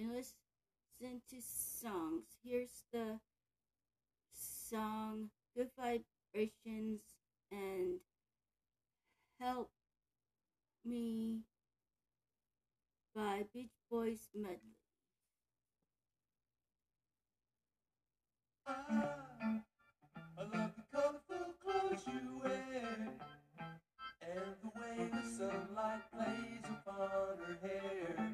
and listen to songs. Here's the song Good Vibrations and Help Me by Beach Boys Medley. I love the colorful clothes you wear and the way the sunlight plays upon her hair.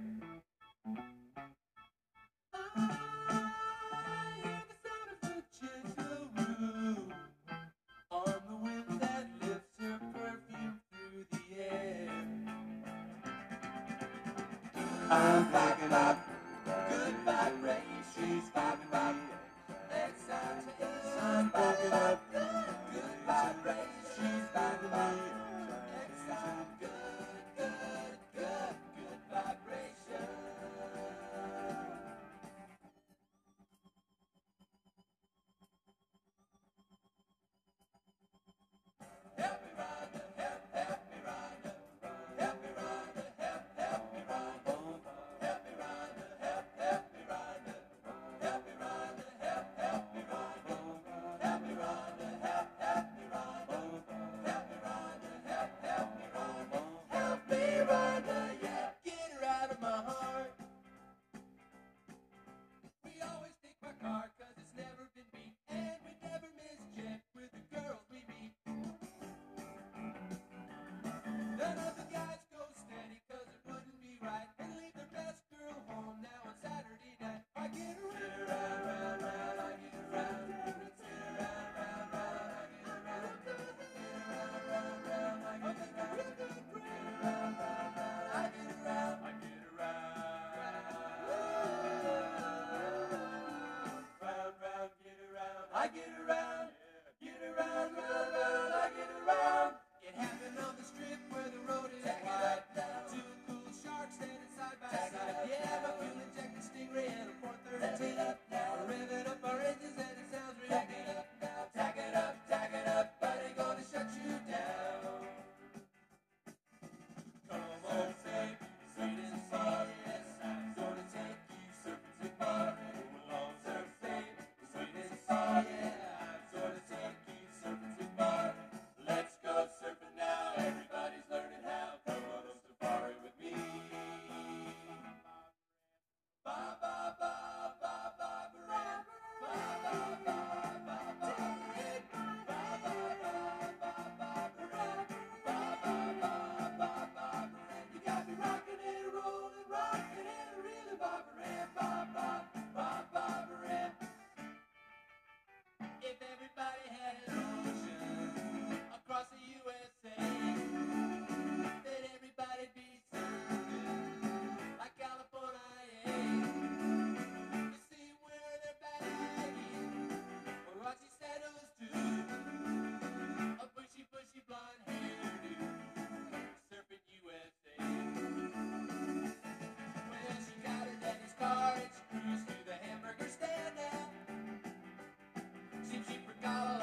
I'm packing up good vibrations. She's packing up got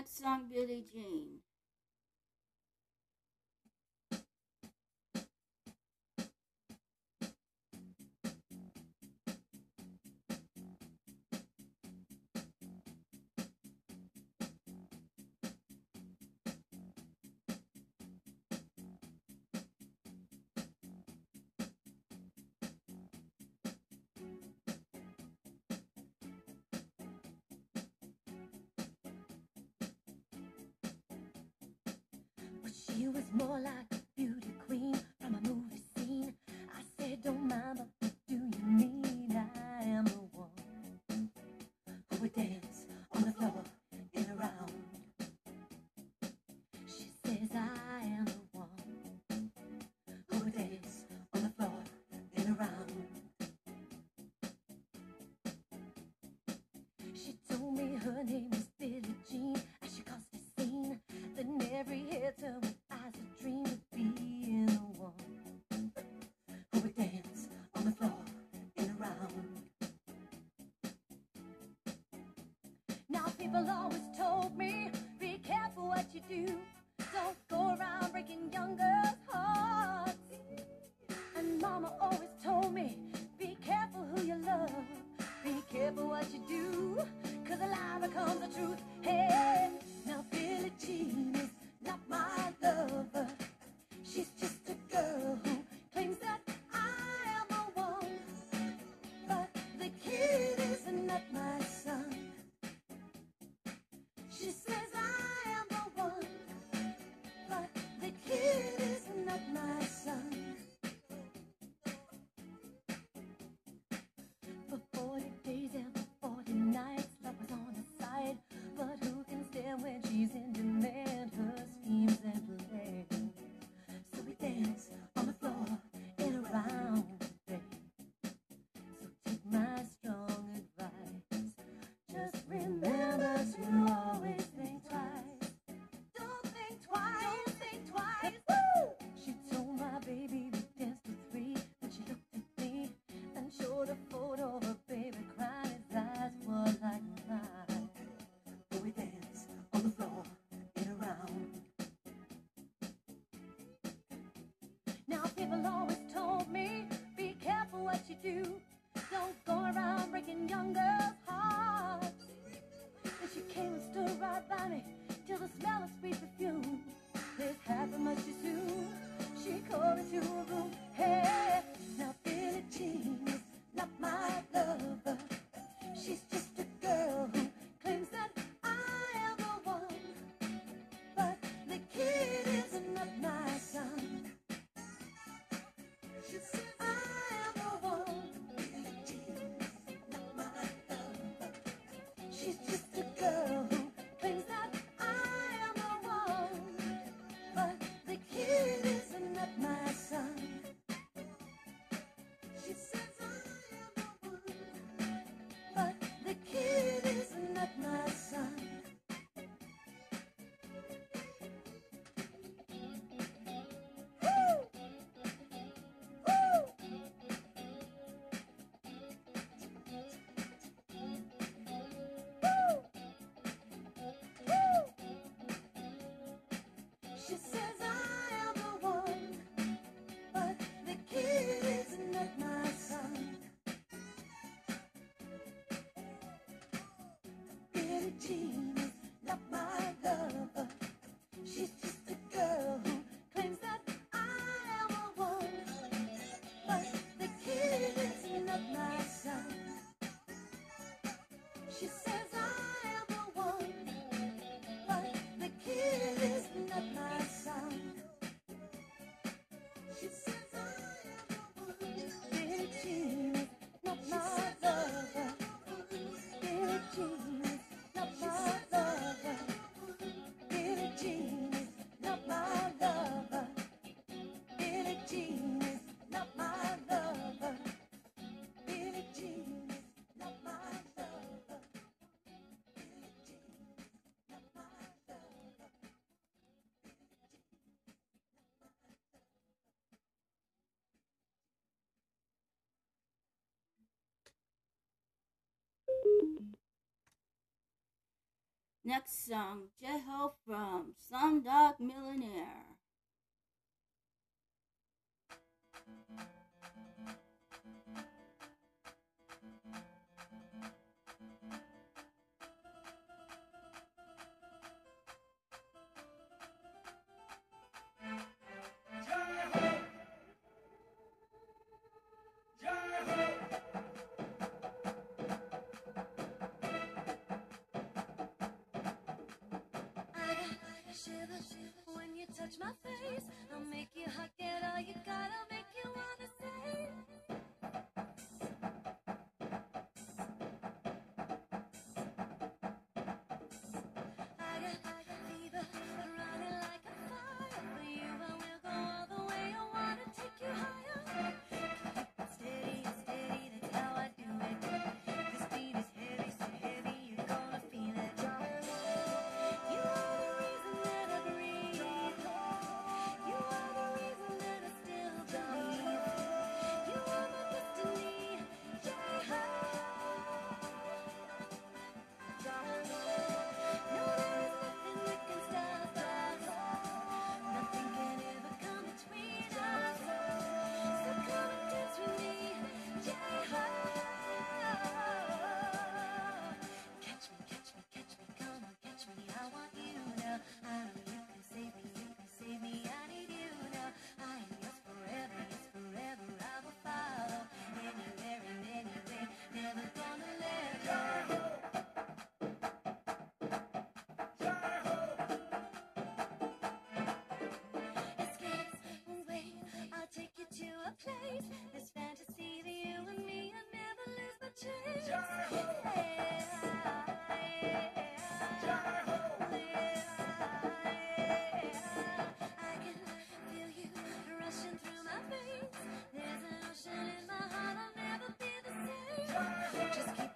Next song, "Billie Jean. People always told me, be careful what you do. Don't go around breaking younger. Now people always told me Next song, Jai Ho from from Slumdog Millionaire. Thank you. Just keep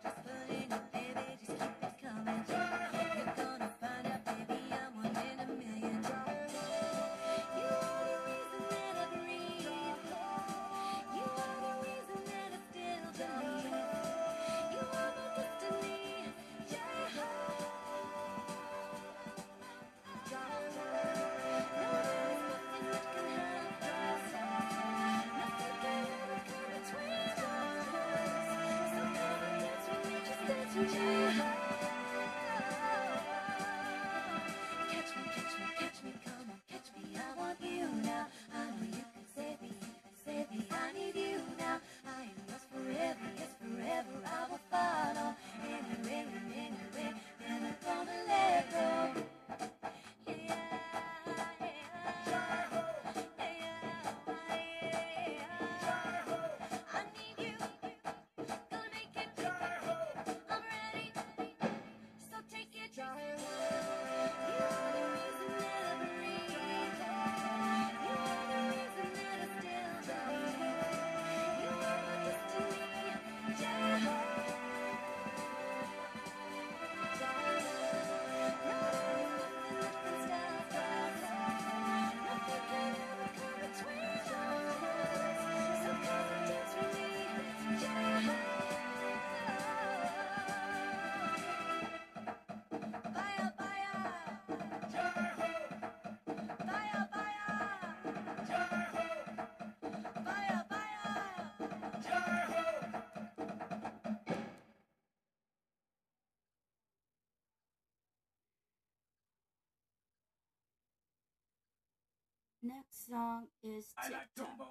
Next song is TikTok.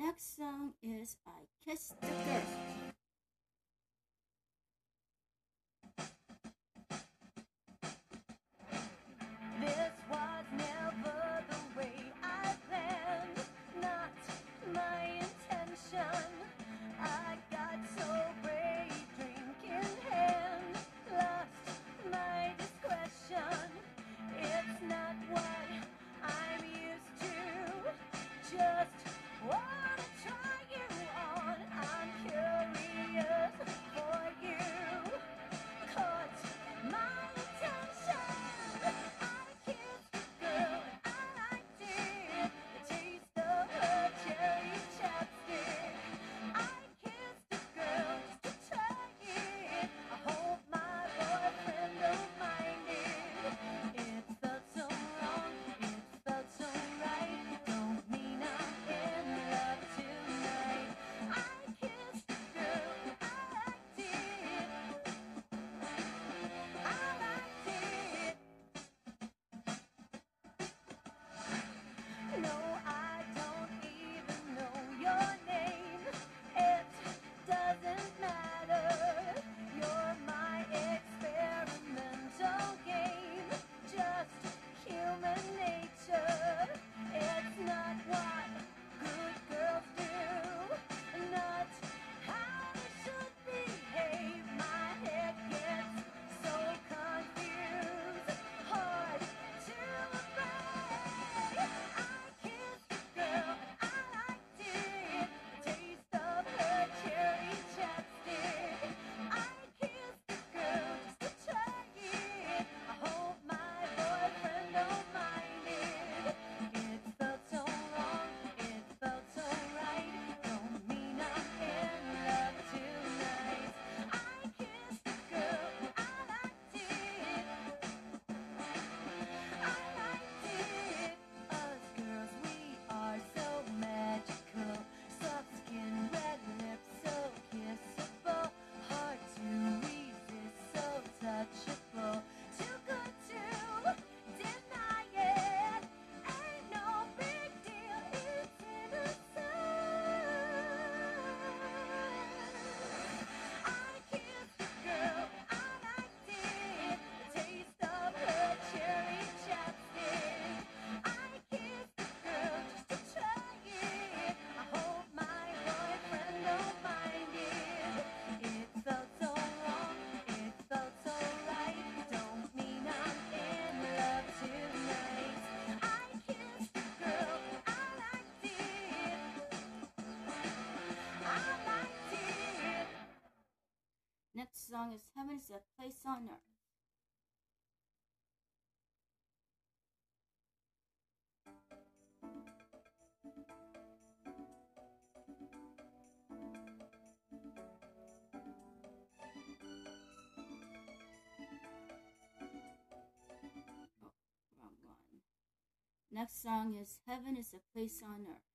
next song is I Kiss the Girl. song is Heaven is a Place on Earth. Oh, Next song is Heaven is a Place on Earth.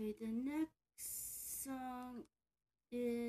Okay, the next song is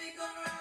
we gon' rock